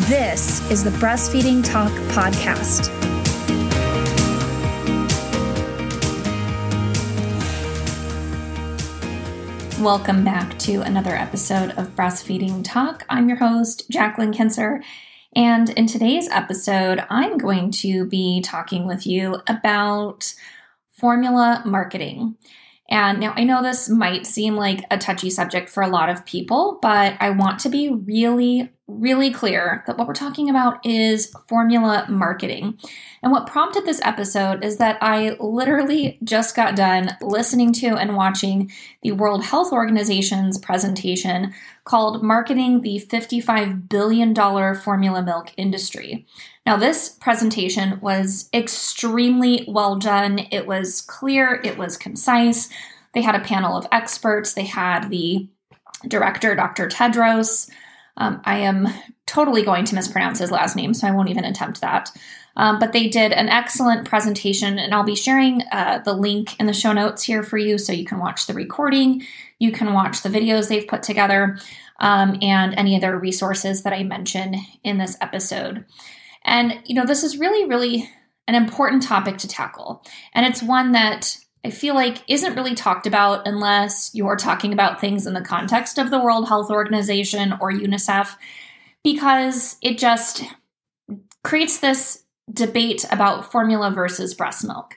This is the Breastfeeding Talk Podcast. Welcome back to another episode of Breastfeeding Talk. I'm your host, Jacqueline Kinser. And in today's episode, I'm going to be talking with you about formula marketing. And now I know this might seem like a touchy subject for a lot of people, but I want to be really, really clear that what we're talking about is formula marketing. And what prompted this episode is that I literally just got done listening to and watching the World Health Organization's presentation called Marketing the $55 Billion Formula Milk Industry. Now, this presentation was extremely well done. It was clear, it was concise. They had a panel of experts, they had the director, Dr. Tedros. Um, I am totally going to mispronounce his last name, so I won't even attempt that. Um, but they did an excellent presentation, and I'll be sharing uh, the link in the show notes here for you so you can watch the recording, you can watch the videos they've put together, um, and any other resources that I mention in this episode. And, you know, this is really, really an important topic to tackle. And it's one that I feel like isn't really talked about unless you're talking about things in the context of the World Health Organization or UNICEF, because it just creates this debate about formula versus breast milk.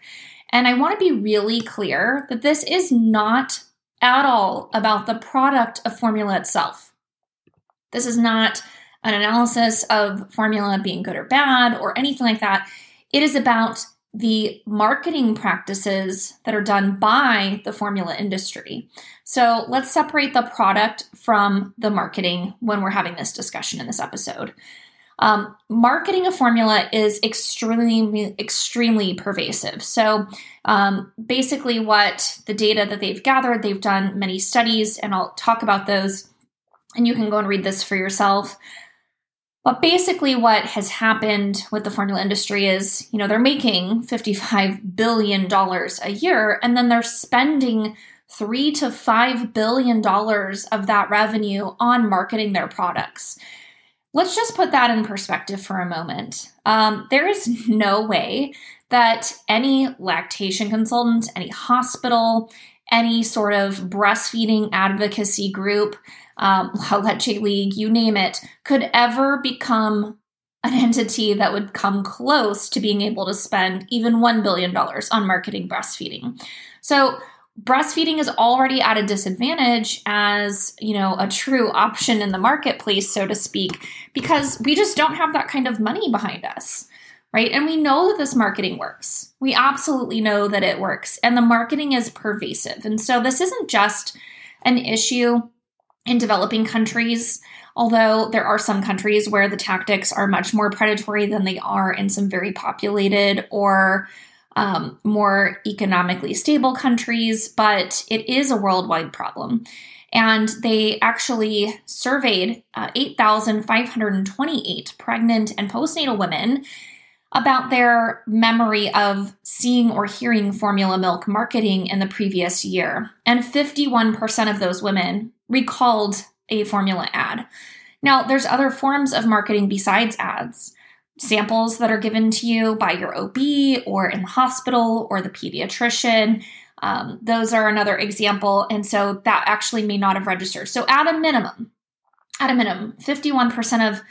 And I want to be really clear that this is not at all about the product of formula itself. This is not an analysis of formula being good or bad or anything like that. It is about the marketing practices that are done by the formula industry. So let's separate the product from the marketing when we're having this discussion in this episode. Um, marketing a formula is extremely, extremely pervasive. So, um, basically, what the data that they've gathered, they've done many studies, and I'll talk about those, and you can go and read this for yourself. But basically, what has happened with the formula industry is, you know, they're making $55 billion a year, and then they're spending three to five billion dollars of that revenue on marketing their products. Let's just put that in perspective for a moment. Um, there is no way that any lactation consultant, any hospital, any sort of breastfeeding advocacy group um, La Leche League, you name it, could ever become an entity that would come close to being able to spend even $1 billion on marketing breastfeeding. So, breastfeeding is already at a disadvantage as you know a true option in the marketplace so to speak because we just don't have that kind of money behind us right? And we know that this marketing works. We absolutely know that it works and the marketing is pervasive. And so this isn't just an issue in developing countries, although there are some countries where the tactics are much more predatory than they are in some very populated or um, more economically stable countries, but it is a worldwide problem. And they actually surveyed uh, 8,528 pregnant and postnatal women about their memory of seeing or hearing formula milk marketing in the previous year. And 51% of those women recalled a formula ad. Now, there's other forms of marketing besides ads. Samples that are given to you by your OB or in the hospital or the pediatrician. Um, those are another example. And so that actually may not have registered. So, at a minimum, at a minimum, 51% of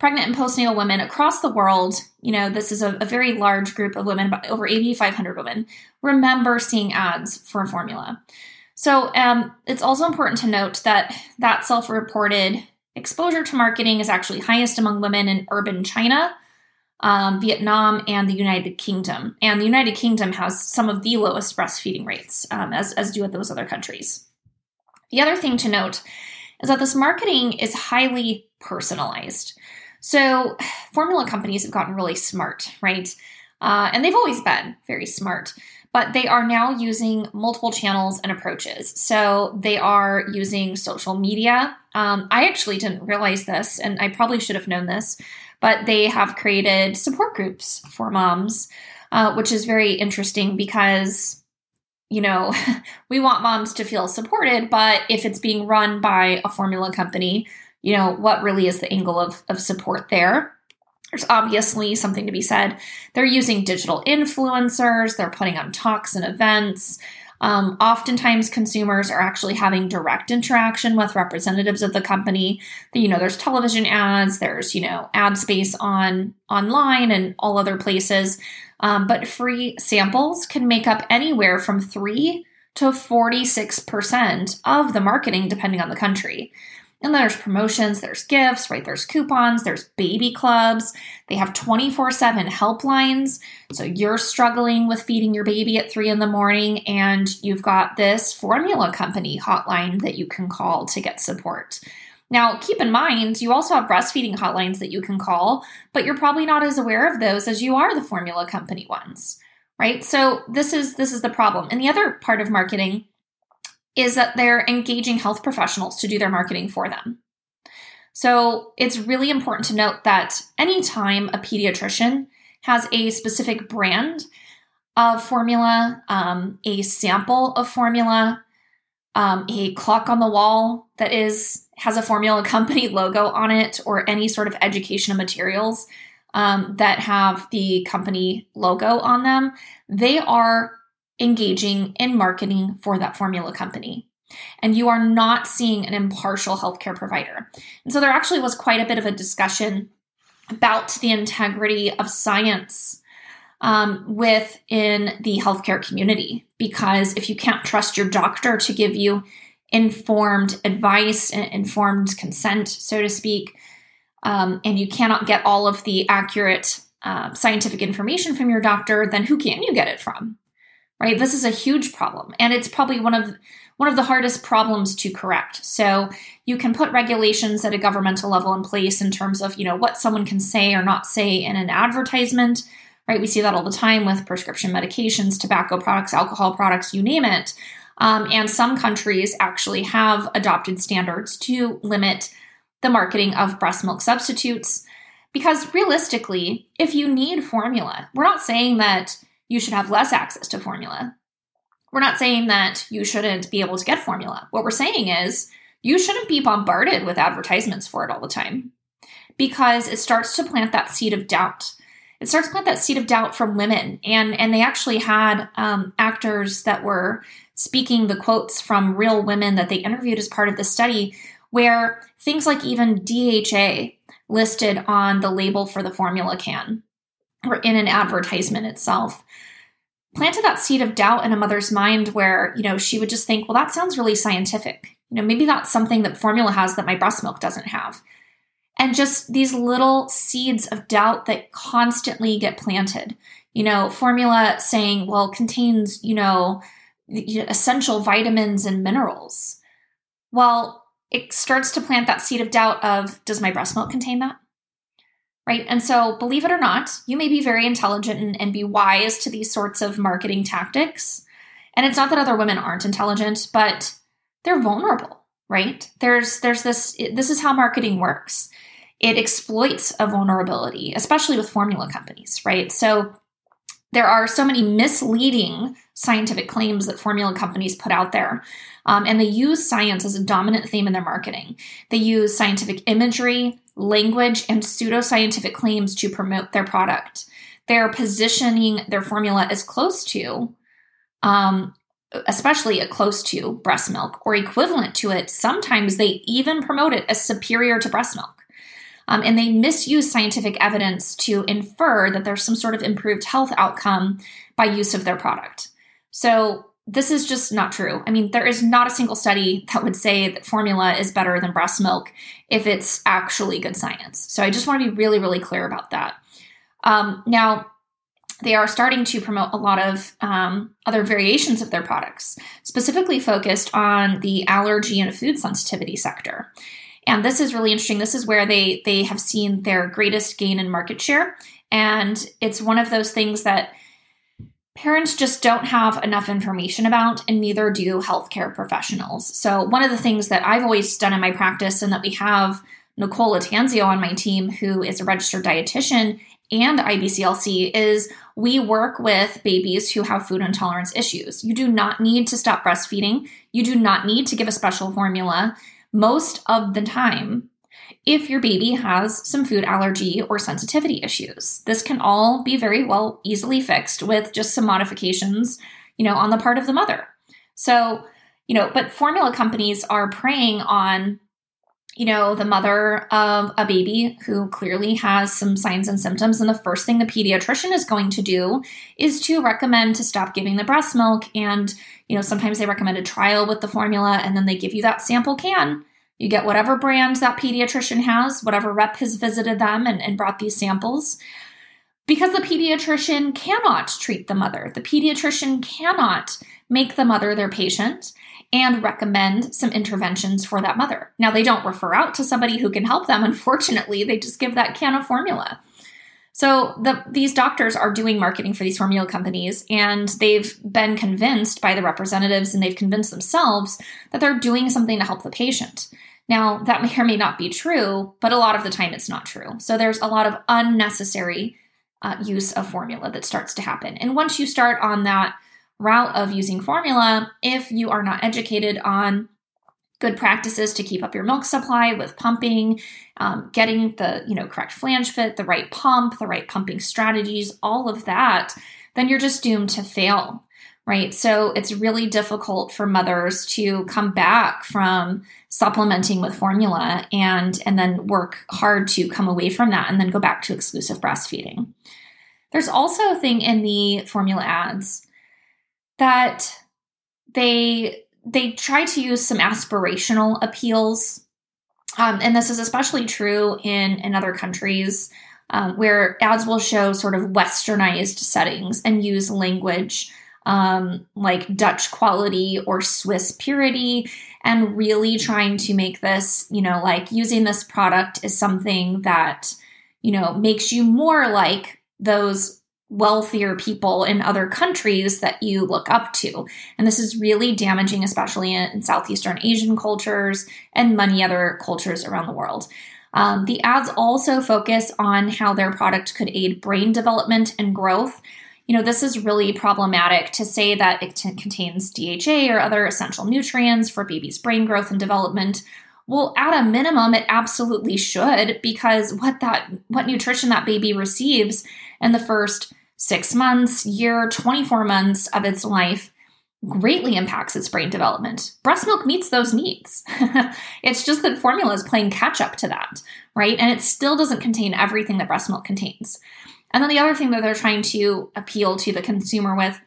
pregnant and postnatal women across the world, you know, this is a, a very large group of women, about over 8,500 women, remember seeing ads for a formula. So um, it's also important to note that that self reported exposure to marketing is actually highest among women in urban China, um, Vietnam, and the United Kingdom. And the United Kingdom has some of the lowest breastfeeding rates, um, as, as do those other countries. The other thing to note is that this marketing is highly personalized. So, formula companies have gotten really smart, right? Uh, and they've always been very smart, but they are now using multiple channels and approaches. So, they are using social media. Um, I actually didn't realize this, and I probably should have known this, but they have created support groups for moms, uh, which is very interesting because you know, we want moms to feel supported, but if it's being run by a formula company, you know, what really is the angle of, of support there? There's obviously something to be said. They're using digital influencers, they're putting on talks and events. Um, oftentimes, consumers are actually having direct interaction with representatives of the company. You know, there's television ads, there's you know ad space on online and all other places. Um, but free samples can make up anywhere from three to 46% of the marketing, depending on the country. And there's promotions, there's gifts, right? There's coupons, there's baby clubs. They have 24 7 helplines. So you're struggling with feeding your baby at three in the morning, and you've got this formula company hotline that you can call to get support. Now, keep in mind, you also have breastfeeding hotlines that you can call, but you're probably not as aware of those as you are the formula company ones, right? So this is this is the problem. And the other part of marketing is that they're engaging health professionals to do their marketing for them. So it's really important to note that anytime a pediatrician has a specific brand of formula, um, a sample of formula, um, a clock on the wall that is has a formula company logo on it, or any sort of educational materials um, that have the company logo on them, they are engaging in marketing for that formula company. And you are not seeing an impartial healthcare provider. And so there actually was quite a bit of a discussion about the integrity of science um, within the healthcare community. Because if you can't trust your doctor to give you informed advice, informed consent, so to speak, um, and you cannot get all of the accurate uh, scientific information from your doctor, then who can you get it from? Right? This is a huge problem and it's probably one of one of the hardest problems to correct. So you can put regulations at a governmental level in place in terms of you know what someone can say or not say in an advertisement right? We see that all the time with prescription medications tobacco products alcohol products you name it. Um, and some countries actually have adopted standards to limit the marketing of breast milk substitutes because realistically if you need formula we're not saying that you should have less access to formula. We're not saying that you shouldn't be able to get formula. What we're saying is you shouldn't be bombarded with advertisements for it all the time because it starts to plant that seed of doubt. It starts to plant that seed of doubt from women. And, and they actually had um, actors that were speaking the quotes from real women that they interviewed as part of the study, where things like even DHA listed on the label for the formula can or in an advertisement itself planted that seed of doubt in a mother's mind where you know she would just think well that sounds really scientific. You know maybe that's something that formula has that my breast milk doesn't have. And just these little seeds of doubt that constantly get planted. You know formula saying well contains you know essential vitamins and minerals. Well it starts to plant that seed of doubt of does my breast milk contain that right? And so, believe it or not, you may be very intelligent and, and, be wise to these sorts of marketing tactics. And it's not that other women aren't intelligent, but they're vulnerable, right? There's there's this this is how marketing works. It exploits a vulnerability, especially with formula companies, right? So there are so many misleading scientific claims that formula companies put out there. Um, and they use science as a dominant theme in their marketing. They use scientific imagery, language, and pseudoscientific claims to promote their product. They're positioning their formula as close to, um, especially close to breast milk or equivalent to it. Sometimes they even promote it as superior to breast milk. Um, and they misuse scientific evidence to infer that there's some sort of improved health outcome by use of their product. So this is just not true. I mean, there is not a single study that would say that formula is better than breast milk if it's actually good science. So I just want to be really, really clear about that. Um, now, they are starting to promote a lot of um, other variations of their products, specifically focused on the allergy and food sensitivity sector. And this is really interesting. This is where they they have seen their greatest gain in market share. And it's one of those things that parents just don't have enough information about, and neither do healthcare professionals. So, one of the things that I've always done in my practice, and that we have Nicole Latanzio on my team, who is a registered dietitian and IBCLC, is we work with babies who have food intolerance issues. You do not need to stop breastfeeding, you do not need to give a special formula most of the time if your baby has some food allergy or sensitivity issues. This can all be very well easily fixed with just some modifications, you know, on the part of the mother. So, you know, but formula companies are preying on you know, the mother of a baby who clearly has some signs and symptoms. And the first thing the pediatrician is going to do is to recommend to stop giving the breast milk. And, you know, sometimes they recommend a trial with the formula and then they give you that sample can. You get whatever brand that pediatrician has, whatever rep has visited them and, and brought these samples. Because the pediatrician cannot treat the mother, the pediatrician cannot make the mother their patient and recommend some interventions for that mother. Now, they don't refer out to somebody who can help them. Unfortunately, they just give that can of formula. So the, these doctors are doing marketing for these formula companies, and they've been convinced by the representatives and they've convinced themselves that they're doing something to help the patient. Now, that may or may not be true, but a lot of the time it's not true. So there's a lot of unnecessary uh, use of formula that starts to happen. And once you start on that route of using formula, if you are not educated on good practices to keep up your milk supply with pumping, um, getting the you know correct flange fit, the right pump, the right pumping strategies, all of that, then you're just doomed to fail, right? So it's really difficult for mothers to come back from supplementing with formula and and then work hard to come away from that and then go back to exclusive breastfeeding. There's also a thing in the formula ads that they they try to use some aspirational appeals um, and this is especially true in in other countries um, where ads will show sort of westernized settings and use language um, like Dutch quality or Swiss purity, and really trying to make this, you know, like using this product is something that, you know, makes you more like those wealthier people in other countries that you look up to. And this is really damaging, especially in, Southeastern Asian cultures and many other cultures around the world. Um, the ads also focus on how their product could aid brain development and growth. You know, this is really problematic to say that it t- contains DHA or other essential nutrients for baby's brain growth and development. Well, at a minimum, it absolutely should because what that what nutrition that baby receives in the first six months, year, 24 months of its life greatly impacts its brain development. Breast milk meets those needs. it's just that formula is playing catch up to that, right? And it still doesn't contain everything that breast milk contains. And then the other thing that they're trying to appeal to the consumer with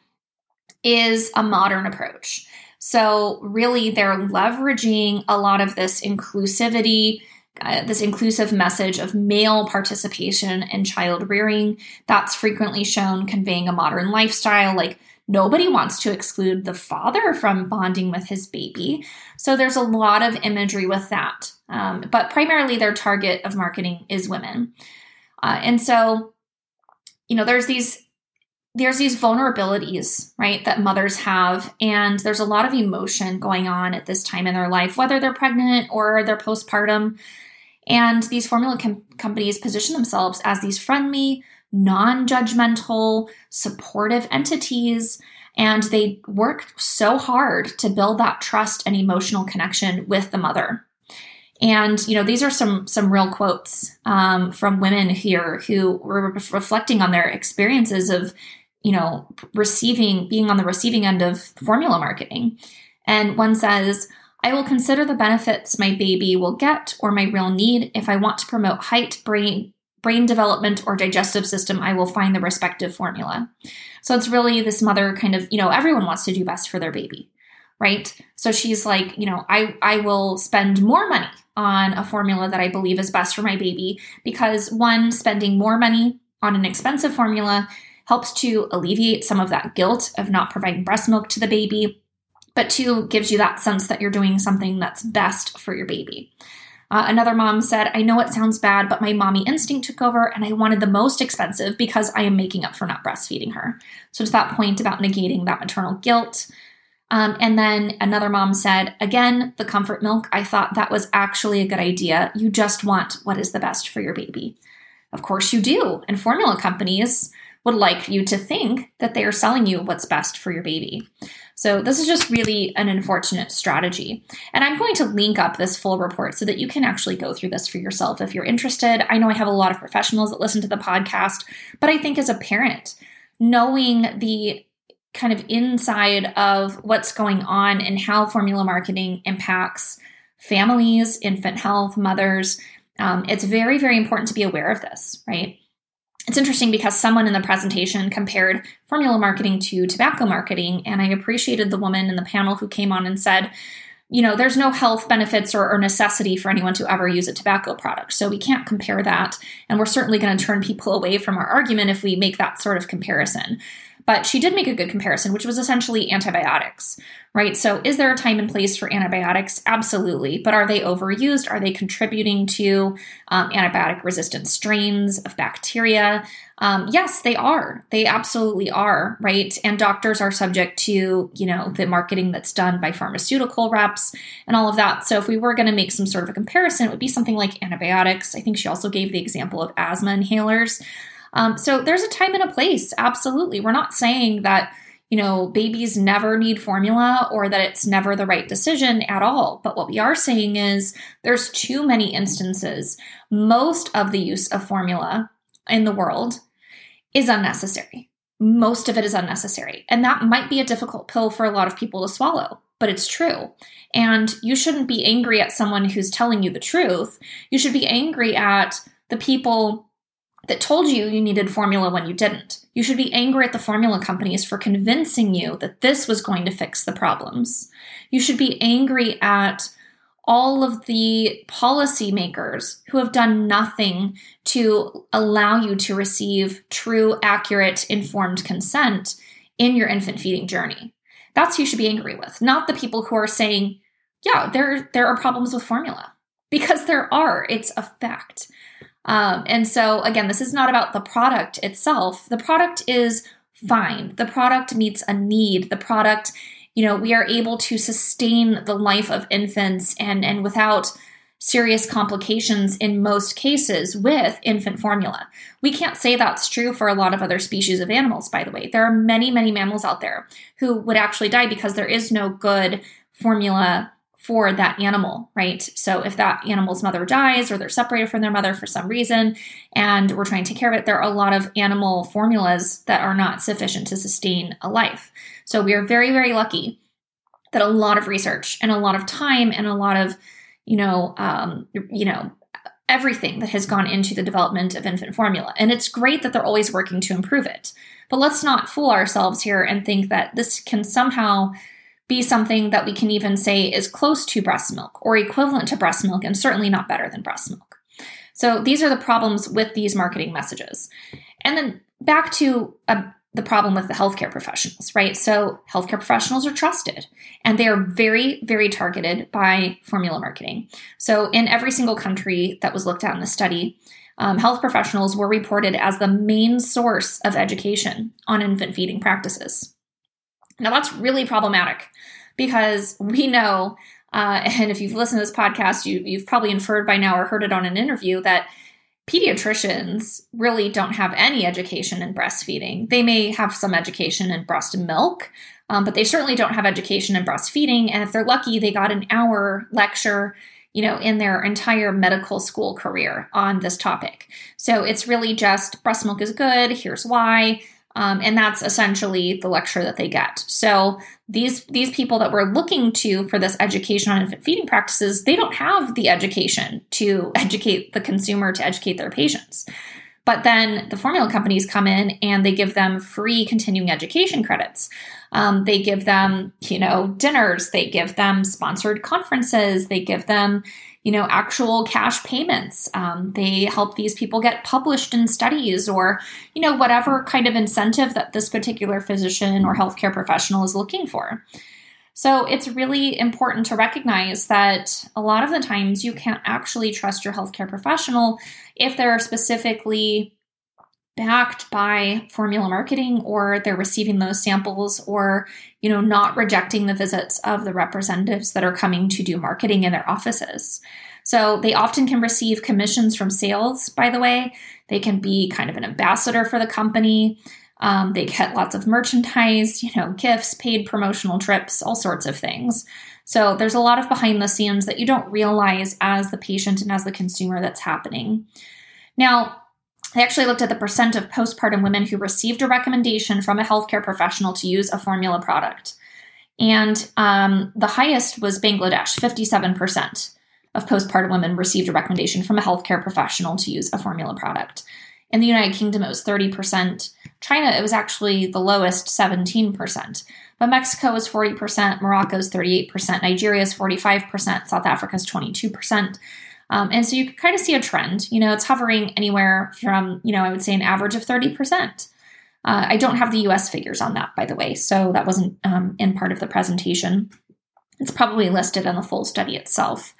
is a modern approach. So, really, they're leveraging a lot of this inclusivity uh, this inclusive message of male participation in child rearing. That's frequently shown conveying a modern lifestyle, like nobody wants to exclude the father from bonding with his baby. So there's a lot of imagery with that. Um, but primarily, their target of marketing is women. Uh, and so, you know, there's these there's these vulnerabilities, right, that mothers have. And there's a lot of emotion going on at this time in their life, whether they're pregnant or they're postpartum. And these formula com- companies position themselves as these friendly, non judgmental, supportive entities. And they work so hard to build that trust and emotional connection with the mother. And you know, these are some some real quotes um, from women here who were reflecting on their experiences of you know, receiving, being on the receiving end of formula marketing. And one says, I will consider the benefits my baby will get or my real need. If I want to promote height, brain, brain development, or digestive system, I will find the respective formula. So it's really this mother kind of, you know, everyone wants to do best for their baby, right? So she's like, you know, I, I will spend more money on a formula that I believe is best for my baby because one, spending more money on an expensive formula helps to alleviate some of that guilt of not providing breast milk to the baby, but two, gives you that sense that you're doing something that's best for your baby. Uh, another mom said, I know it sounds bad, but my mommy instinct took over and I wanted the most expensive because I am making up for not breastfeeding her. So, to that point about negating that maternal guilt. Um, and then another mom said, again, the comfort milk, I thought that was actually a good idea. You just want what is the best for your baby. Of course, you do. And formula companies would like you to think that they are selling you what's best for your baby. So, this is just really an unfortunate strategy. And I'm going to link up this full report so that you can actually go through this for yourself if you're interested. I know I have a lot of professionals that listen to the podcast, but I think as a parent, knowing the kind of inside of what's going on and how formula marketing impacts families, infant health, mothers, um, it's very, very important to be aware of this, right? it's interesting because someone in the presentation compared formula marketing to tobacco marketing, and I appreciated the woman in the panel who came on and said, you know, there's no health benefits or, or, necessity for anyone to ever use a tobacco product. So we can't compare that. And we're certainly going to turn people away from our argument if we make that sort of comparison. But she did make a good comparison, which was essentially antibiotics, right? So, is there a time and place for antibiotics? Absolutely. But are they overused? Are they contributing to um, antibiotic resistant strains of bacteria? Um, yes, they are. They absolutely are, right? And doctors are subject to, you know, the marketing that's done by pharmaceutical reps and all of that. So, if we were going to make some sort of a comparison, it would be something like antibiotics. I think she also gave the example of asthma inhalers. Um, so there's a time and a place. Absolutely. We're not saying that, you know, babies never need formula or that it's never the right decision at all. But what we are saying is there's too many instances. Most of the use of formula in the world is unnecessary. Most of it is unnecessary. And that might be a difficult pill for a lot of people to swallow, but it's true. And you shouldn't be angry at someone who's telling you the truth. You should be angry at the people that told you you needed formula when you didn't. You should be angry at the formula companies for convincing you that this was going to fix the problems. You should be angry at all of the policymakers who have done nothing to allow you to receive true, accurate, informed consent in your infant feeding journey. That's who you should be angry with, not the people who are saying, yeah, there, there are problems with formula. Because there are, it's a fact. Um, and so, again, this is not about the product itself. The product is fine. The product meets a need. The product, you know, we are able to sustain the life of infants and and without serious complications in most cases with infant formula. We can't say that's true for a lot of other species of animals, by the way. There are many, many mammals out there who would actually die because there is no good formula for that animal, right? So if that animal's mother dies or they're separated from their mother for some reason and we're trying to take care of it, there are a lot of animal formulas that are not sufficient to sustain a life. So we are very, very lucky that a lot of research and a lot of time and a lot of, you know, um, you know, everything that has gone into the development of infant formula. And it's great that they're always working to improve it. But let's not fool ourselves here and think that this can somehow be something that we can even say is close to breast milk or equivalent to breast milk and certainly not better than breast milk. So these are the problems with these marketing messages. And then back to uh, the problem with the healthcare professionals, right? So healthcare professionals are trusted and they are very, very targeted by formula marketing. So in every single country that was looked at in the study, um, health professionals were reported as the main source of education on infant feeding practices. Now, that's really problematic because we know, uh, and if you've listened to this podcast, you, you've probably inferred by now or heard it on an interview that pediatricians really don't have any education in breastfeeding. They may have some education in breast milk, um, but they certainly don't have education in breastfeeding. And if they're lucky, they got an hour lecture you know, in their entire medical school career on this topic. So it's really just breast milk is good, here's why. Um, and that's essentially the lecture that they get. So these these people that we're looking to for this education on infant feeding practices, they don't have the education to educate the consumer to educate their patients. But then the formula companies come in and they give them free continuing education credits. Um, they give them, you know, dinners. They give them sponsored conferences. They give them, you know, actual cash payments. Um, they help these people get published in studies or, you know, whatever kind of incentive that this particular physician or healthcare professional is looking for. So it's really important to recognize that a lot of the times you can't actually trust your healthcare professional if they're specifically backed by formula marketing or they're receiving those samples or you know not rejecting the visits of the representatives that are coming to do marketing in their offices. So they often can receive commissions from sales by the way. They can be kind of an ambassador for the company. Um, they get lots of merchandise you know gifts paid promotional trips all sorts of things. So there's a lot of behind the scenes that you don't realize as the patient and as the consumer that's happening. Now I actually looked at the percent of postpartum women who received a recommendation from a healthcare professional to use a formula product. And um, the highest was Bangladesh, 57% of postpartum women received a recommendation from a healthcare professional to use a formula product. In the United Kingdom, it was 30%. China, it was actually the lowest, 17%. But Mexico is 40%, Morocco is 38%, Nigeria is 45%, South Africa is 22%. Um, and so you can kind of see a trend. You know, it's hovering anywhere from, you know, I would say an average of 30%. Uh, I don't have the US figures on that, by the way, so that wasn't um, in part of the presentation. It's probably listed in the full study itself.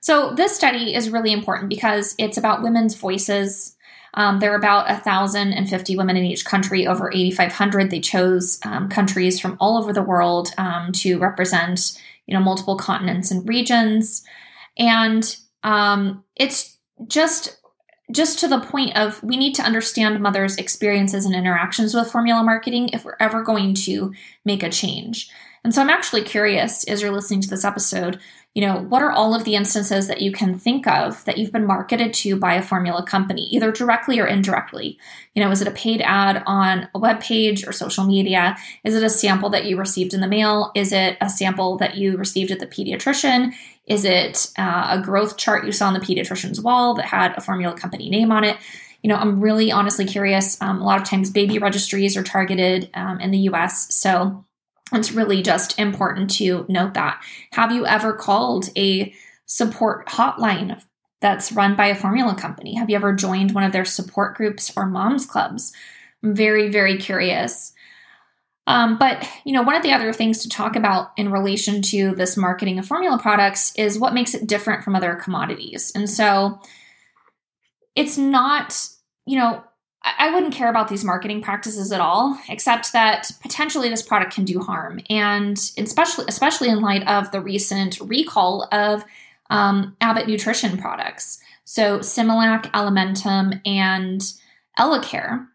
So, this study is really important because it's about women's voices. Um, there are about 1,050 women in each country, over 8,500. They chose um, countries from all over the world um, to represent, you know, multiple continents and regions. And um, it's just just to the point of we need to understand mothers' experiences and interactions with formula marketing if we're ever going to make a change. And so I'm actually curious as you're listening to this episode, you know, what are all of the instances that you can think of that you've been marketed to by a formula company, either directly or indirectly? You know, is it a paid ad on a web page or social media? Is it a sample that you received in the mail? Is it a sample that you received at the pediatrician? Is it uh, a growth chart you saw on the pediatrician's wall that had a formula company name on it? You know, I'm really honestly curious. Um, a lot of times, baby registries are targeted um, in the US. So, it's really just important to note that. Have you ever called a support hotline that's run by a formula company? Have you ever joined one of their support groups or moms clubs? I'm very, very curious. Um, but you know, one of the other things to talk about in relation to this marketing of formula products is what makes it different from other commodities. And so, it's not, you know, I wouldn't care about these marketing practices at all, except that potentially this product can do harm, and especially especially in light of the recent recall of um, Abbott nutrition products. So Similac, Alimentum, and Elecare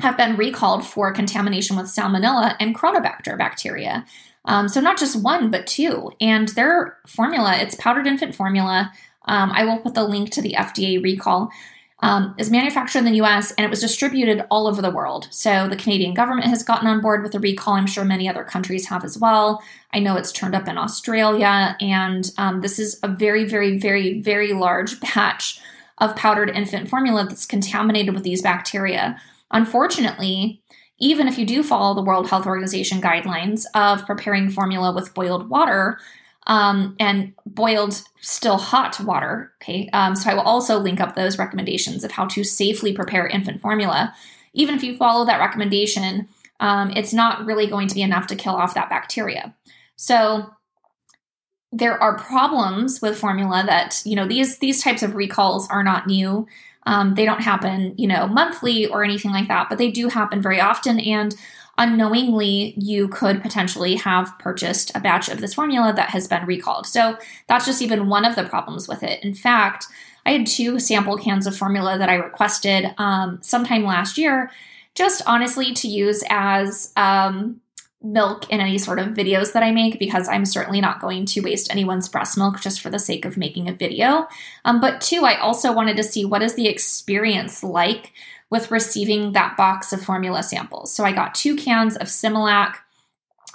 have been recalled for contamination with Salmonella and Cronobacter bacteria. Um, so not just one, but two. And their formula, it's powdered infant formula. Um, I will put the link to the FDA recall um, is manufactured in the US and it was distributed all over the world. So the Canadian government has gotten on board with the recall. I'm sure many other countries have as well. I know it's turned up in Australia, and um, this is a very, very, very, very large batch of powdered infant formula that's contaminated with these bacteria. Unfortunately, even if you do follow the World Health Organization guidelines of preparing formula with boiled water, um, and boiled still hot water. Okay, um, so I will also link up those recommendations of how to safely prepare infant formula. Even if you follow that recommendation, um, it's not really going to be enough to kill off that bacteria. So there are problems with formula that you know these these types of recalls are not new. Um, they don't happen you know monthly or anything like that, but they do happen very often and unknowingly you could potentially have purchased a batch of this formula that has been recalled. So that's just even one of the problems with it. In fact, I had two sample cans of formula that I requested um, sometime last year, just honestly to use as um, milk in any sort of videos that I make because I'm certainly not going to waste anyone's breast milk just for the sake of making a video. Um, but two, I also wanted to see what is the experience like with receiving that box of formula samples. So I got two cans of Similac.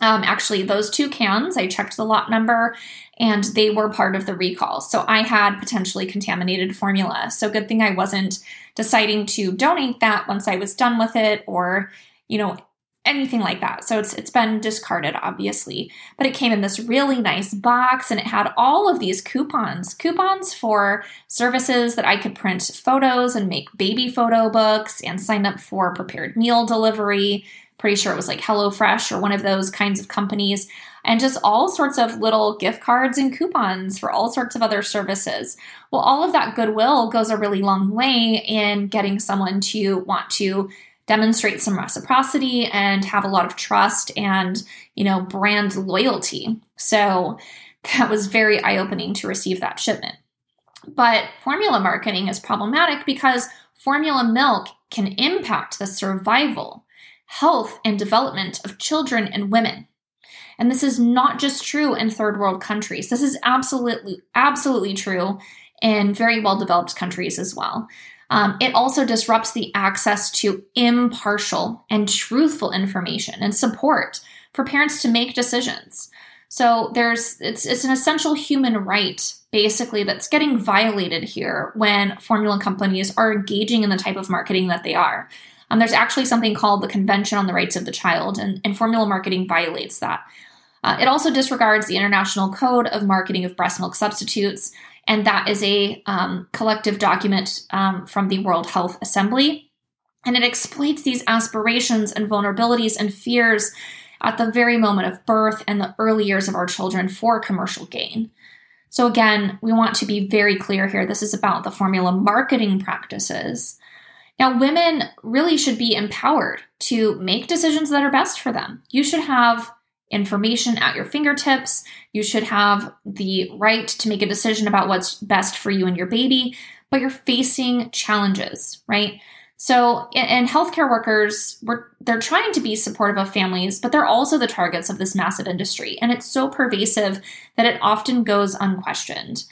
Um, actually, those two cans, I checked the lot number and they were part of the recall. So I had potentially contaminated formula. So good thing I wasn't deciding to donate that once I was done with it or, you know, anything like that. So it's it's been discarded obviously, but it came in this really nice box and it had all of these coupons, coupons for services that I could print photos and make baby photo books and sign up for prepared meal delivery. Pretty sure it was like HelloFresh or one of those kinds of companies. and just all sorts of little gift cards and coupons for all sorts of other services. Well, all of that goodwill goes a really long way in getting someone to want to demonstrate some reciprocity and have a lot of trust and, you know, brand loyalty. So that was very eye opening to receive that shipment. But formula marketing is problematic because formula milk can impact the survival, health, and development of children and women. And this is not just true in third world countries. This is absolutely, absolutely true in very well developed countries as well. Um, it also disrupts the access to impartial and truthful information and support for parents to make decisions. So there's it's it's an essential human right basically that's getting violated here when formula companies are engaging in the type of marketing that they are. Um, there's actually something called the Convention on the Rights of the Child, and, and formula marketing violates that. Uh, it also disregards the International Code of Marketing of Breast Milk Substitutes, and that is a um, collective document um, from the World Health Assembly. And it exploits these aspirations and vulnerabilities and fears at the very moment of birth and the early years of our children for commercial gain. So, again, we want to be very clear here. This is about the formula marketing practices. Now, women really should be empowered to make decisions that are best for them. You should have information at your fingertips. You should have the right to make a decision about what's best for you and your baby, but you're facing challenges, right? So, and healthcare workers, they're trying to be supportive of families, but they're also the targets of this massive industry. And it's so pervasive that it often goes unquestioned.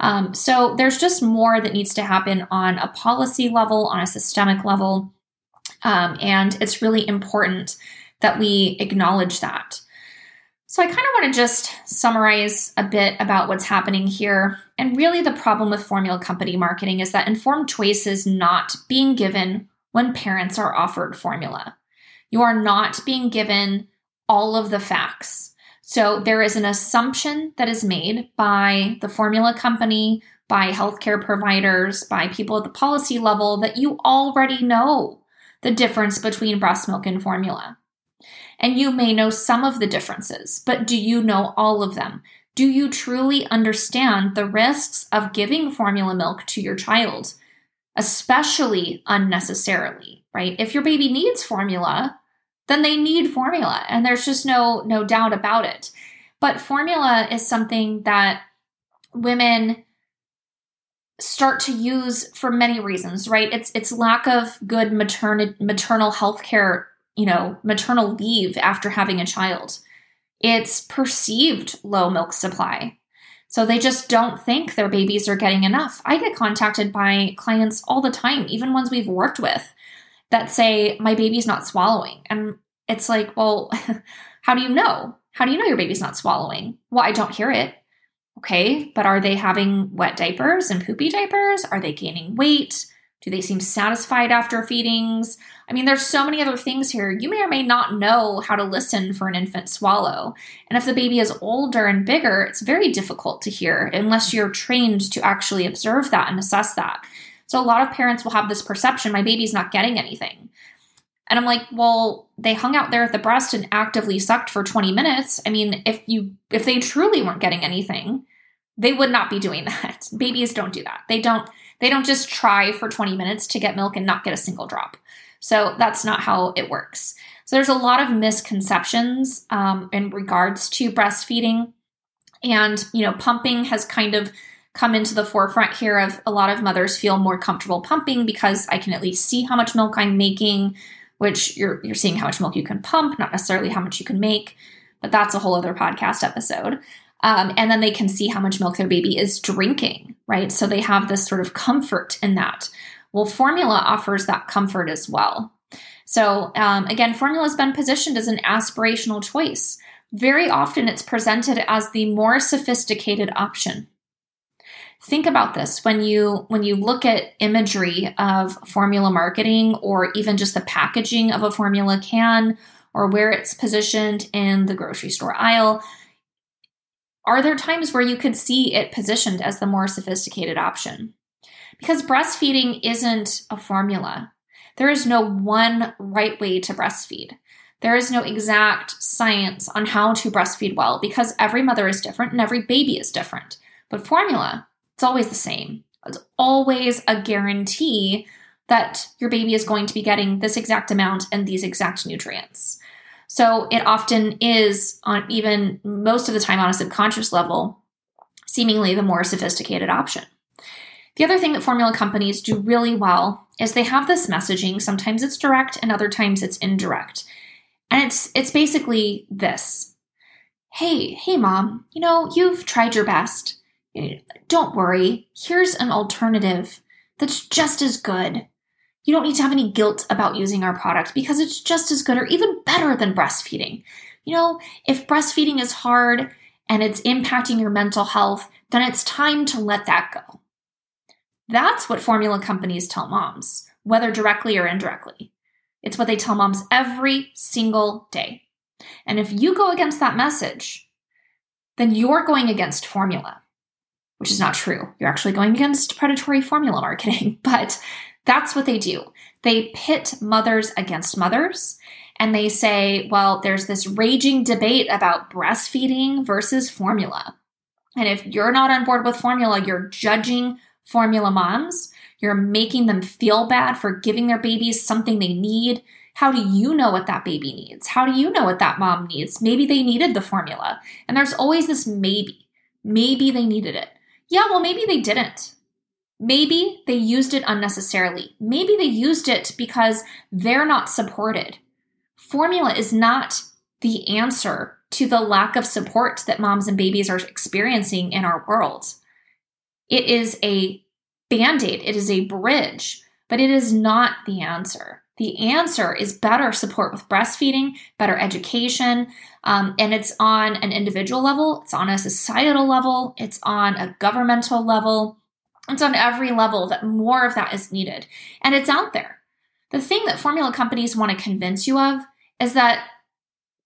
Um, so, there's just more that needs to happen on a policy level, on a systemic level. Um, and it's really important that we acknowledge that. So, I kind of want to just summarize a bit about what's happening here. And really, the problem with formula company marketing is that informed choice is not being given when parents are offered formula. You are not being given all of the facts. So, there is an assumption that is made by the formula company, by healthcare providers, by people at the policy level that you already know the difference between breast milk and formula. And you may know some of the differences, but do you know all of them? Do you truly understand the risks of giving formula milk to your child, especially unnecessarily, right? If your baby needs formula, then they need formula and there's just no no doubt about it. But formula is something that women start to use for many reasons, right? It's it's lack of good maternal maternal health care you know, maternal leave after having a child. It's perceived low milk supply. So they just don't think their babies are getting enough. I get contacted by clients all the time, even ones we've worked with, that say, My baby's not swallowing. And it's like, Well, how do you know? How do you know your baby's not swallowing? Well, I don't hear it. Okay, but are they having wet diapers and poopy diapers? Are they gaining weight? Do they seem satisfied after feedings? I mean, there's so many other things here. You may or may not know how to listen for an infant swallow. And if the baby is older and bigger, it's very difficult to hear unless you're trained to actually observe that and assess that. So a lot of parents will have this perception my baby's not getting anything. And I'm like, well, they hung out there at the breast and actively sucked for 20 minutes. I mean, if you if they truly weren't getting anything, they would not be doing that. Babies don't do that. They don't they don't just try for 20 minutes to get milk and not get a single drop. So that's not how it works. So there's a lot of misconceptions um, in regards to breastfeeding. And, you know, pumping has kind of come into the forefront here of a lot of mothers feel more comfortable pumping because I can at least see how much milk I'm making, which you're you're seeing how much milk you can pump, not necessarily how much you can make. But that's a whole other podcast episode. Um, and then they can see how much milk their baby is drinking, right? So they have this sort of comfort in that. Well, formula offers that comfort as well. So um, again, formula has been positioned as an aspirational choice. Very often it's presented as the more sophisticated option. Think about this when you when you look at imagery of formula marketing or even just the packaging of a formula can or where it's positioned in the grocery store aisle are there times where you could see it positioned as the more sophisticated option? Because breastfeeding isn't a formula. There is no one right way to breastfeed. There is no exact science on how to breastfeed well because every mother is different and every baby is different. But formula, it's always the same. It's always a guarantee that your baby is going to be getting this exact amount and these exact nutrients. So it often is on even most of the time on a subconscious level, seemingly the more sophisticated option. The other thing that formula companies do really well is they have this messaging. Sometimes it's direct and other times it's indirect. And it's it's basically this. Hey, hey mom, you know, you've tried your best. Eh, don't worry. Here's an alternative that's just as good. You don't need to have any guilt about using our product because it's just as good or even better than breastfeeding. You know, if breastfeeding is hard and it's impacting your mental health, then it's time to let that go. That's what formula companies tell moms, whether directly or indirectly. It's what they tell moms every single day. And if you go against that message, then you're going against formula, which is not true. You're actually going against predatory formula marketing, but that's what they do. They pit mothers against mothers and they say, well, there's this raging debate about breastfeeding versus formula. And if you're not on board with formula, you're judging formula moms you're making them feel bad for giving their babies something they need. How do you know what that baby needs? How do you know what that mom needs? Maybe they needed the formula. And there's always this maybe. Maybe they needed it. Yeah, well, maybe they didn't. Maybe they used it unnecessarily. Maybe they used it because they're not supported. Formula is not the answer to the lack of support that moms and babies are experiencing in our world. It is a band aid, it is a bridge, but it is not the answer. The answer is better support with breastfeeding, better education, um, and it's on an individual level, it's on a societal level, it's on a governmental level, it's on every level that more of that is needed. And it's out there. The thing that formula companies want to convince you of is that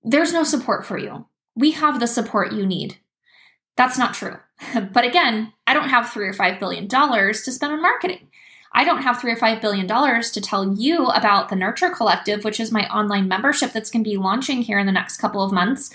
there's no support for you. We have the support you need. That's not true. but again, I don't have three or five billion dollars to spend on marketing. I don't have three or five billion dollars to tell you about the Nurture Collective, which is my online membership that's going to be launching here in the next couple of months.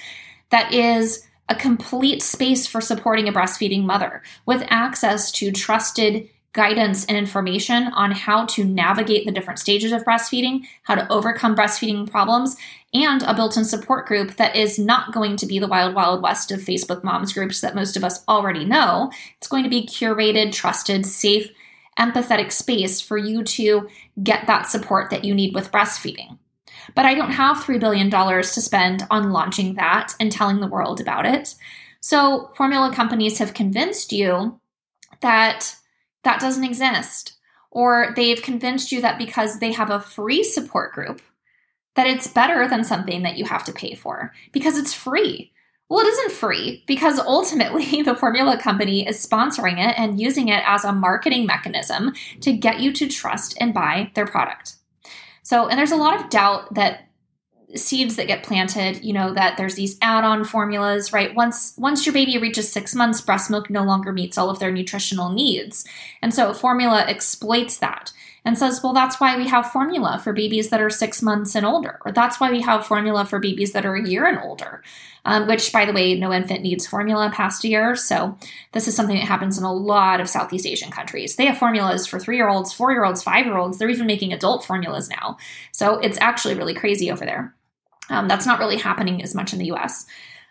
That is a complete space for supporting a breastfeeding mother with access to trusted guidance and information on how to navigate the different stages of breastfeeding, how to overcome breastfeeding problems, and a built in support group that is not going to be the wild, wild west of Facebook moms groups that most of us already know. It's going to be curated, trusted, safe, empathetic space for you to get that support that you need with breastfeeding. But I don't have $3 billion to spend on launching that and telling the world about it. So, formula companies have convinced you that that doesn't exist. Or they've convinced you that because they have a free support group, that it's better than something that you have to pay for because it's free. Well, it isn't free because ultimately the formula company is sponsoring it and using it as a marketing mechanism to get you to trust and buy their product. So, and there's a lot of doubt that seeds that get planted you know that there's these add-on formulas right? Once once your baby reaches six months breast milk no longer meets all of their nutritional needs. And so a formula exploits that and says well that's why we have formula for babies that are six months and older or that's why we have formula for babies that are a year and older um, which by the way no infant needs formula past a year. So this is something that happens in a lot of southeast asian countries. They have formulas for three year olds four year olds five year olds they're even making adult formulas now. So it's actually really crazy over there. Um, that's not really happening as much in the US.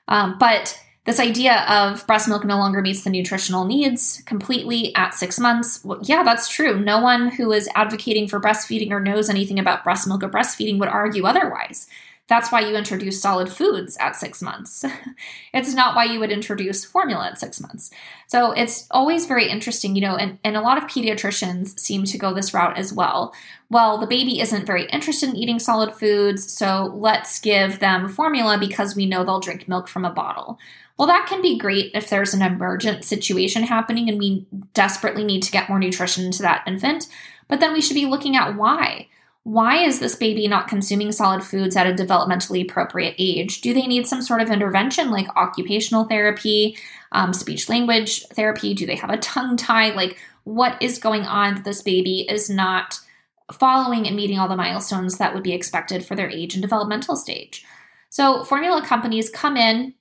Um, but this idea of breast milk no longer meets the nutritional needs completely at six months, well, yeah, that's true. No one who is advocating for breastfeeding or knows anything about breast milk or breastfeeding would argue otherwise. That's why you introduce solid foods at six months. it's not why you would introduce formula at six months. So it's always very interesting, you know, and, and a lot of pediatricians seem to go this route as well. Well, the baby isn't very interested in eating solid foods, so let's give them formula because we know they'll drink milk from a bottle. Well, that can be great if there's an emergent situation happening and we desperately need to get more nutrition into that infant. But then we should be looking at why. Why is this baby not consuming solid foods at a developmentally appropriate age? Do they need some sort of intervention like occupational therapy, um, speech language therapy? Do they have a tongue tie? Like, what is going on that this baby is not following and meeting all the milestones that would be expected for their age and developmental stage. So, formula companies come in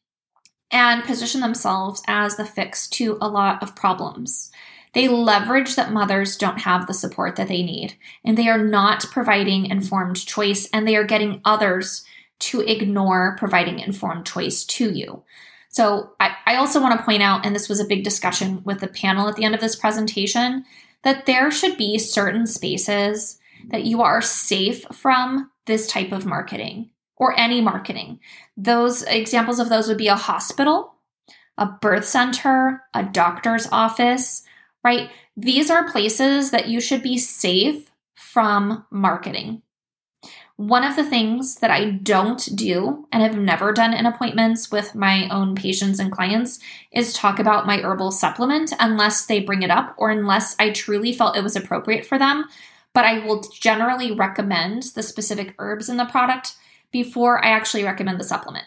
and position themselves as the fix to a lot of problems. They leverage that mothers don't have the support that they need, and they are not providing informed choice, and they are getting others to ignore providing informed choice to you. So, I, I also want to point out, and this was a big discussion with the panel at the end of this presentation, that there should be certain spaces that you are safe from this type of marketing or any marketing. Those examples of those would be a hospital, a birth center, a doctor's office, right? These are places that you should be safe from marketing. One of the things that I don't do and have never done in appointments with my own patients and clients is talk about my herbal supplement unless they bring it up or unless I truly felt it was appropriate for them. But I will generally recommend the specific herbs in the product before I actually recommend the supplement.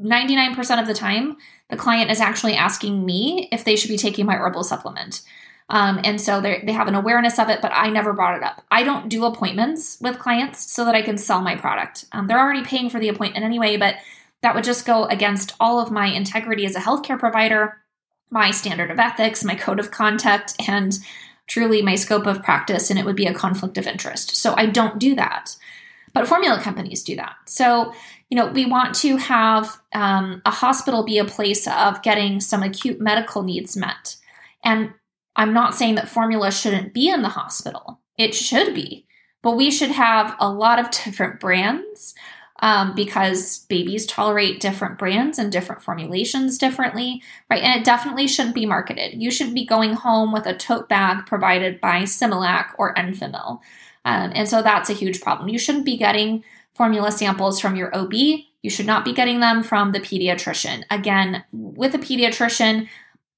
99% of the time, the client is actually asking me if they should be taking my herbal supplement. Um, and so they have an awareness of it, but I never brought it up. I don't do appointments with clients so that I can sell my product. Um, they're already paying for the appointment anyway, but that would just go against all of my integrity as a healthcare provider, my standard of ethics, my code of conduct, and truly my scope of practice, and it would be a conflict of interest. So I don't do that. But formula companies do that. So, you know, we want to have um, a hospital be a place of getting some acute medical needs met. And I'm not saying that formula shouldn't be in the hospital, it should be, but we should have a lot of different brands um, because babies tolerate different brands and different formulations differently, right? And it definitely shouldn't be marketed. You shouldn't be going home with a tote bag provided by Similac or Enfamil. Um, and so that's a huge problem. You shouldn't be getting formula samples from your OB. You should not be getting them from the pediatrician. Again, with a pediatrician,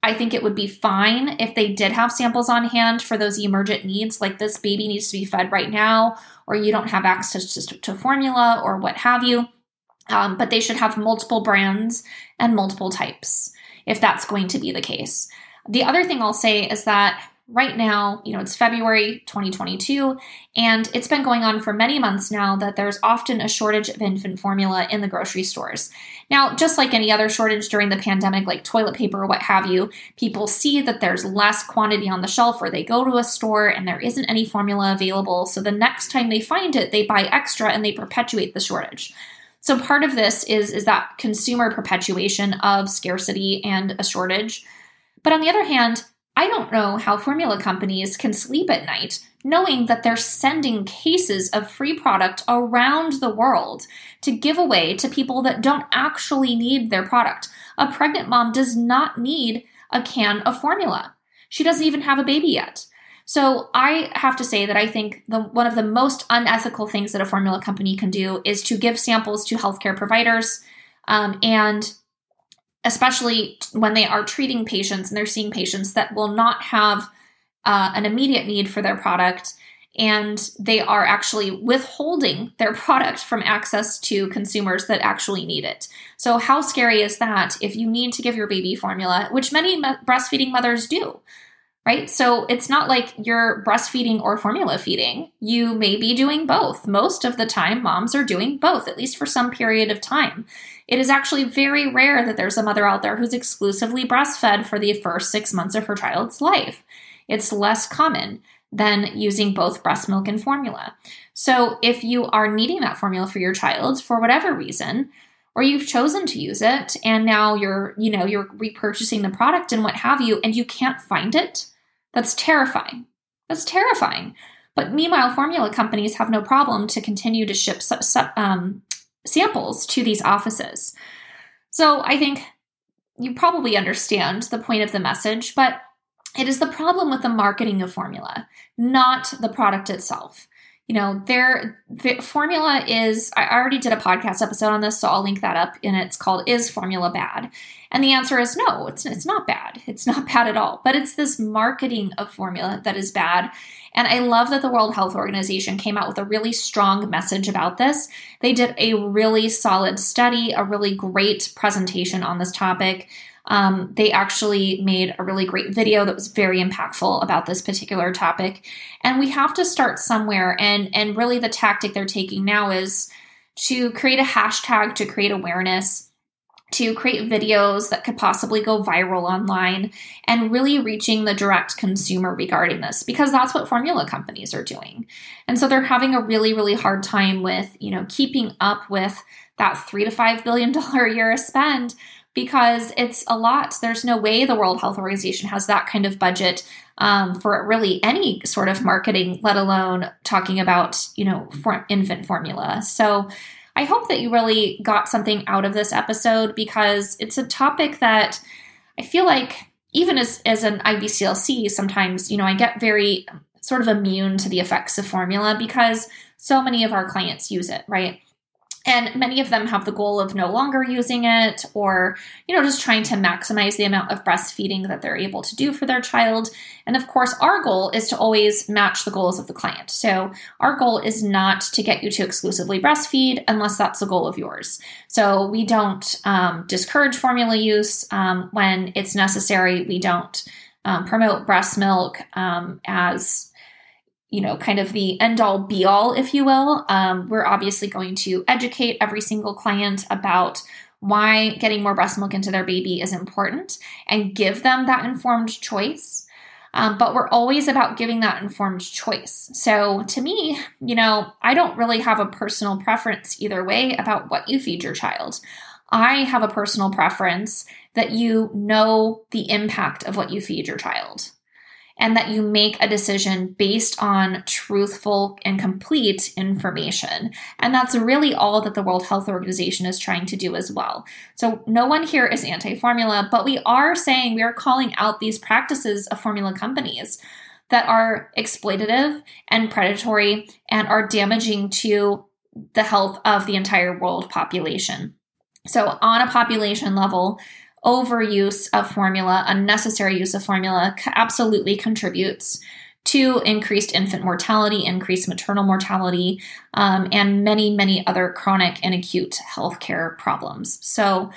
I think it would be fine if they did have samples on hand for those emergent needs, like this baby needs to be fed right now, or you don't have access to, to formula, or what have you. Um, but they should have multiple brands and multiple types if that's going to be the case. The other thing I'll say is that right now, you know, it's February 2022, and it's been going on for many months now that there's often a shortage of infant formula in the grocery stores. Now, just like any other shortage during the pandemic, like toilet paper or what have you, people see that there's less quantity on the shelf or they go to a store and there isn't any formula available. So the next time they find it, they buy extra and they perpetuate the shortage. So part of this is, is that consumer perpetuation of scarcity and a shortage. But on the other hand, I don't know how formula companies can sleep at night knowing that they're sending cases of free product around the world to give away to people that don't actually need their product. A pregnant mom does not need a can of formula. She doesn't even have a baby yet. So I have to say that I think the one of the most unethical things that a formula company can do is to give samples to healthcare providers um, and especially when they are treating patients and they're seeing patients that will not have uh, an immediate need for their product and they are actually withholding their product from access to consumers that actually need it. So, how scary is that if you need to give your baby formula, which many breastfeeding mothers do? Right? So it's not like you're breastfeeding or formula feeding. You may be doing both. Most of the time, moms are doing both, at least for some period of time. It is actually very rare that there's a mother out there who's exclusively breastfed for the first six months of her child's life. It's less common than using both breast milk and formula. So if you are needing that formula for your child for whatever reason, or you've chosen to use it and now you're, you know, you're repurchasing the product and what have you and you can't find it, that's terrifying. That's terrifying. But meanwhile, formula companies have no problem to continue to ship um, samples to these offices. So I think you probably understand the point of the message, but it is the problem with the marketing of formula, not the product itself you know, their, their formula is, I already did a podcast episode on this, so I'll link that up. And it's called Is Formula Bad? And the answer is no, it's, it's not bad. It's not bad at all. But it's this marketing of formula that is bad. And I love that the World Health Organization came out with a really strong message about this. They did a really solid study, a really great presentation on this topic. Um, they actually made a really great video that was very impactful about this particular topic. And we have to start somewhere. And, and really, the tactic they're taking now is to create a hashtag to create awareness to create videos that could possibly go viral online and really reaching the direct consumer regarding this because that's what formula companies are doing. And so they're having a really really hard time with, you know, keeping up with that 3 to 5 billion dollar a year spend because it's a lot. There's no way the World Health Organization has that kind of budget um, for really any sort of marketing, let alone talking about, you know, for infant formula. So I hope that you really got something out of this episode because it's a topic that I feel like even as, as an IBCLC, sometimes, you know, I get very sort of immune to the effects of formula because so many of our clients use it, right? And many of them have the goal of no longer using it or you know just trying to maximize the amount of breastfeeding that they're able to do for their child. And of course our goal is to always match the goals of the client. So our goal is not to get you to exclusively breastfeed unless that's the goal of yours. So we don't um, discourage formula use um, when it's necessary. We don't um, promote breast milk um, as you know, kind of the end all be all, if you will. Um, we're obviously going to educate every single client about why getting more breast milk into their baby is important and give them that informed choice. Um, but we're always about giving that informed choice. So to me, you know, I don't really have a personal preference either way about what you feed your child. I have a personal preference that you know the impact of what you feed your child and that you make a decision based on truthful and complete information. And that's really all that the World Health Organization is trying to do as well. So, no one here is anti formula, but we are saying we are calling out these practices of formula companies that are exploitative and predatory and are damaging to the health of the entire world population. So, on a population level, overuse of formula, unnecessary use of formula, absolutely contributes to increased infant mortality, increased maternal mortality, um, and many, many other chronic and acute healthcare problems. So,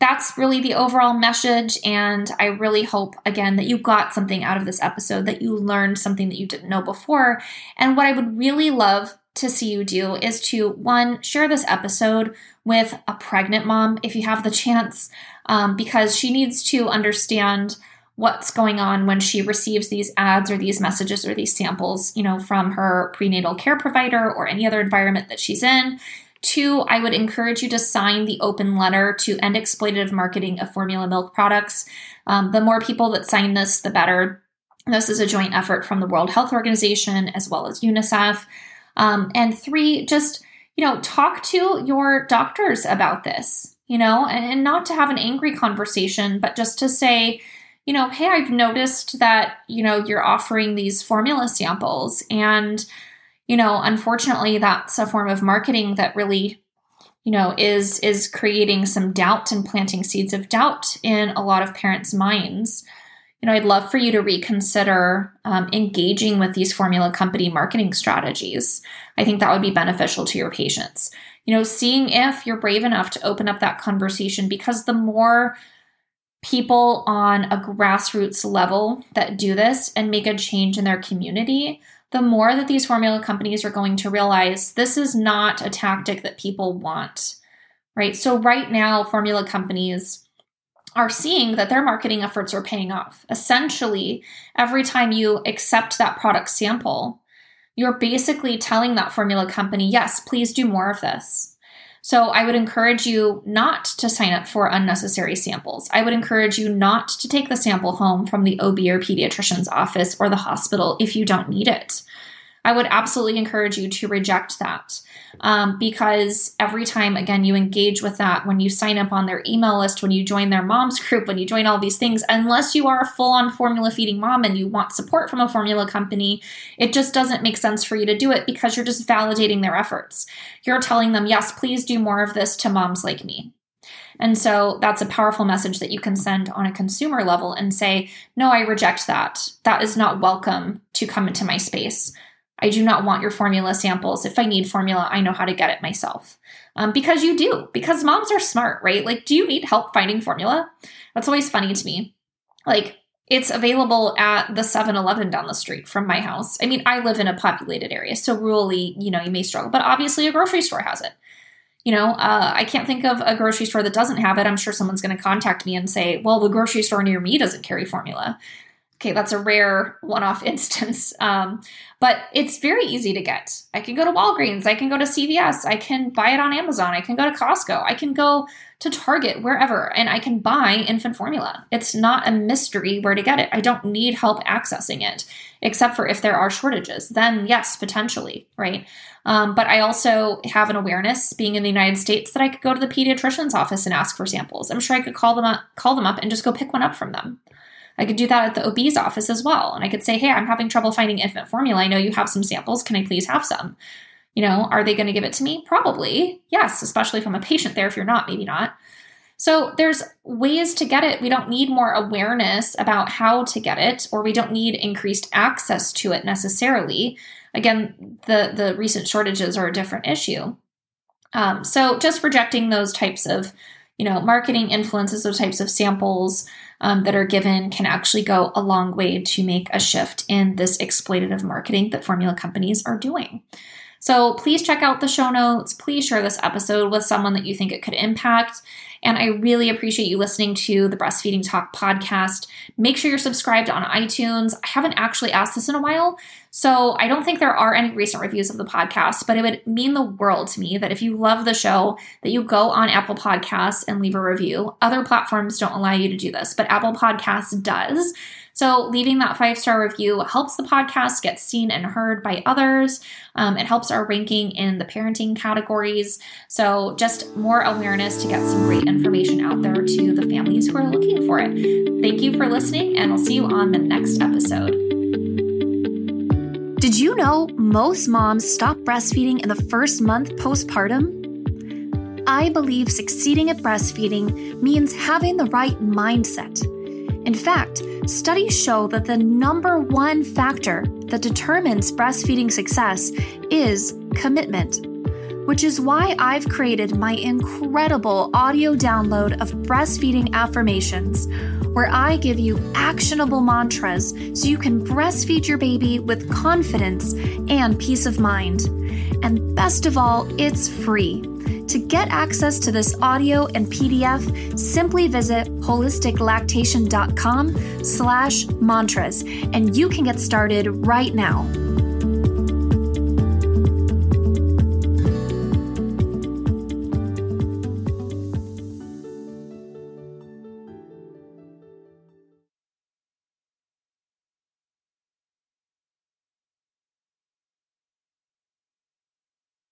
that's really the overall message. And I really hope, again, that you got something out of this episode, that you learned something that you didn't know before. And what I would really love to see you do is to one, share this episode with a pregnant mom if you have the chance um, because she needs to understand what's going on when she receives these ads or these messages or these samples, you know, from her prenatal care provider or any other environment that she's in. Two, I would encourage you to sign the open letter to end exploitative marketing of formula milk products. Um, the more people that sign this, the better. This is a joint effort from the World Health Organization as well as UNICEF. Um, and three, just you know, talk to your doctors about this you know, and, and not to have an angry conversation, but just to say, you know, hey, I've noticed that, you know, you're offering these formula samples. And, you know, unfortunately, that's a form of marketing that really you know is is creating some doubt and planting seeds of doubt in a lot of parents minds. You know i'd love for you to reconsider um, engaging with these formula company marketing strategies. I think that would be beneficial to your patients you know, seeing if you're brave enough to open up that conversation because the more people on a grassroots level that do this and make a change in their community, the more that these formula companies are going to realize this is not a tactic that people want. Right? So, right now, formula companies are seeing that their marketing efforts are paying off. Essentially, every time you accept that product sample, you're basically telling that formula company, yes, please do more of this. So I would encourage you not to sign up for unnecessary samples. I would encourage you not to take the sample home from the OB or pediatrician's office or the hospital if you don't need it. I would absolutely encourage you to reject that um, because every time, again, you engage with that, when you sign up on their email list, when you join their mom's group, when you join all these things, unless you are a full on formula feeding mom and you want support from a formula company, it just doesn't make sense for you to do it because you're just validating their efforts. You're telling them, yes, please do more of this to moms like me. And so that's a powerful message that you can send on a consumer level and say, no, I reject that. That is not welcome to come into my space. I do not want your formula samples. If I need formula, I know how to get it myself. Um, because you do, because moms are smart, right? Like, do you need help finding formula? That's always funny to me. Like, it's available at the 7-Eleven down the street from my house. I mean, I live in a populated area, so rurally, you know, you may struggle, but obviously a grocery store has it. You know, uh, I can't think of a grocery store that doesn't have it. I'm sure someone's going to contact me and say, well, the grocery store near me doesn't carry formula. Okay, that's a rare one off instance. Um, but it's very easy to get. I can go to Walgreens, I can go to CVS, I can buy it on Amazon, I can go to Costco, I can go to Target, wherever, and I can buy infant formula. It's not a mystery where to get it. I don't need help accessing it, except for if there are shortages. Then, yes, potentially, right? Um, but I also have an awareness, being in the United States, that I could go to the pediatrician's office and ask for samples. I'm sure I could call them up, call them up, and just go pick one up from them. I could do that at the OB's office as well. And I could say, hey, I'm having trouble finding infant formula. I know you have some samples. Can I please have some? You know, are they going to give it to me? Probably. Yes, especially if I'm a patient there. If you're not, maybe not. So there's ways to get it. We don't need more awareness about how to get it, or we don't need increased access to it necessarily. Again, the the recent shortages are a different issue. Um, so just rejecting those types of, you know, marketing influences, those types of samples, um, that are given can actually go a long way to make a shift in this exploitative marketing that formula companies are doing. So please check out the show notes. Please share this episode with someone that you think it could impact. And I really appreciate you listening to the Breastfeeding Talk podcast. Make sure you're subscribed on iTunes. I haven't actually asked this in a while, so I don't think there are any recent reviews of the podcast, but it would mean the world to me that if you love the show, that you go on Apple Podcasts and leave a review. Other platforms don't allow you to do this, but Apple Podcasts does. So, leaving that five star review helps the podcast get seen and heard by others. Um, it helps our ranking in the parenting categories. So, just more awareness to get some great information out there to the families who are looking for it. Thank you for listening, and I'll see you on the next episode. Did you know most moms stop breastfeeding in the first month postpartum? I believe succeeding at breastfeeding means having the right mindset in fact, studies show that the number one factor that determines breastfeeding success is commitment, which is why I've created my incredible audio download of breastfeeding affirmations, where I give you actionable mantras so you can breastfeed your baby with confidence and peace of mind. And best of all, it's free. To get access to this audio and PDF, simply visit holisticlactation.com slash mantras, and you can get started right now.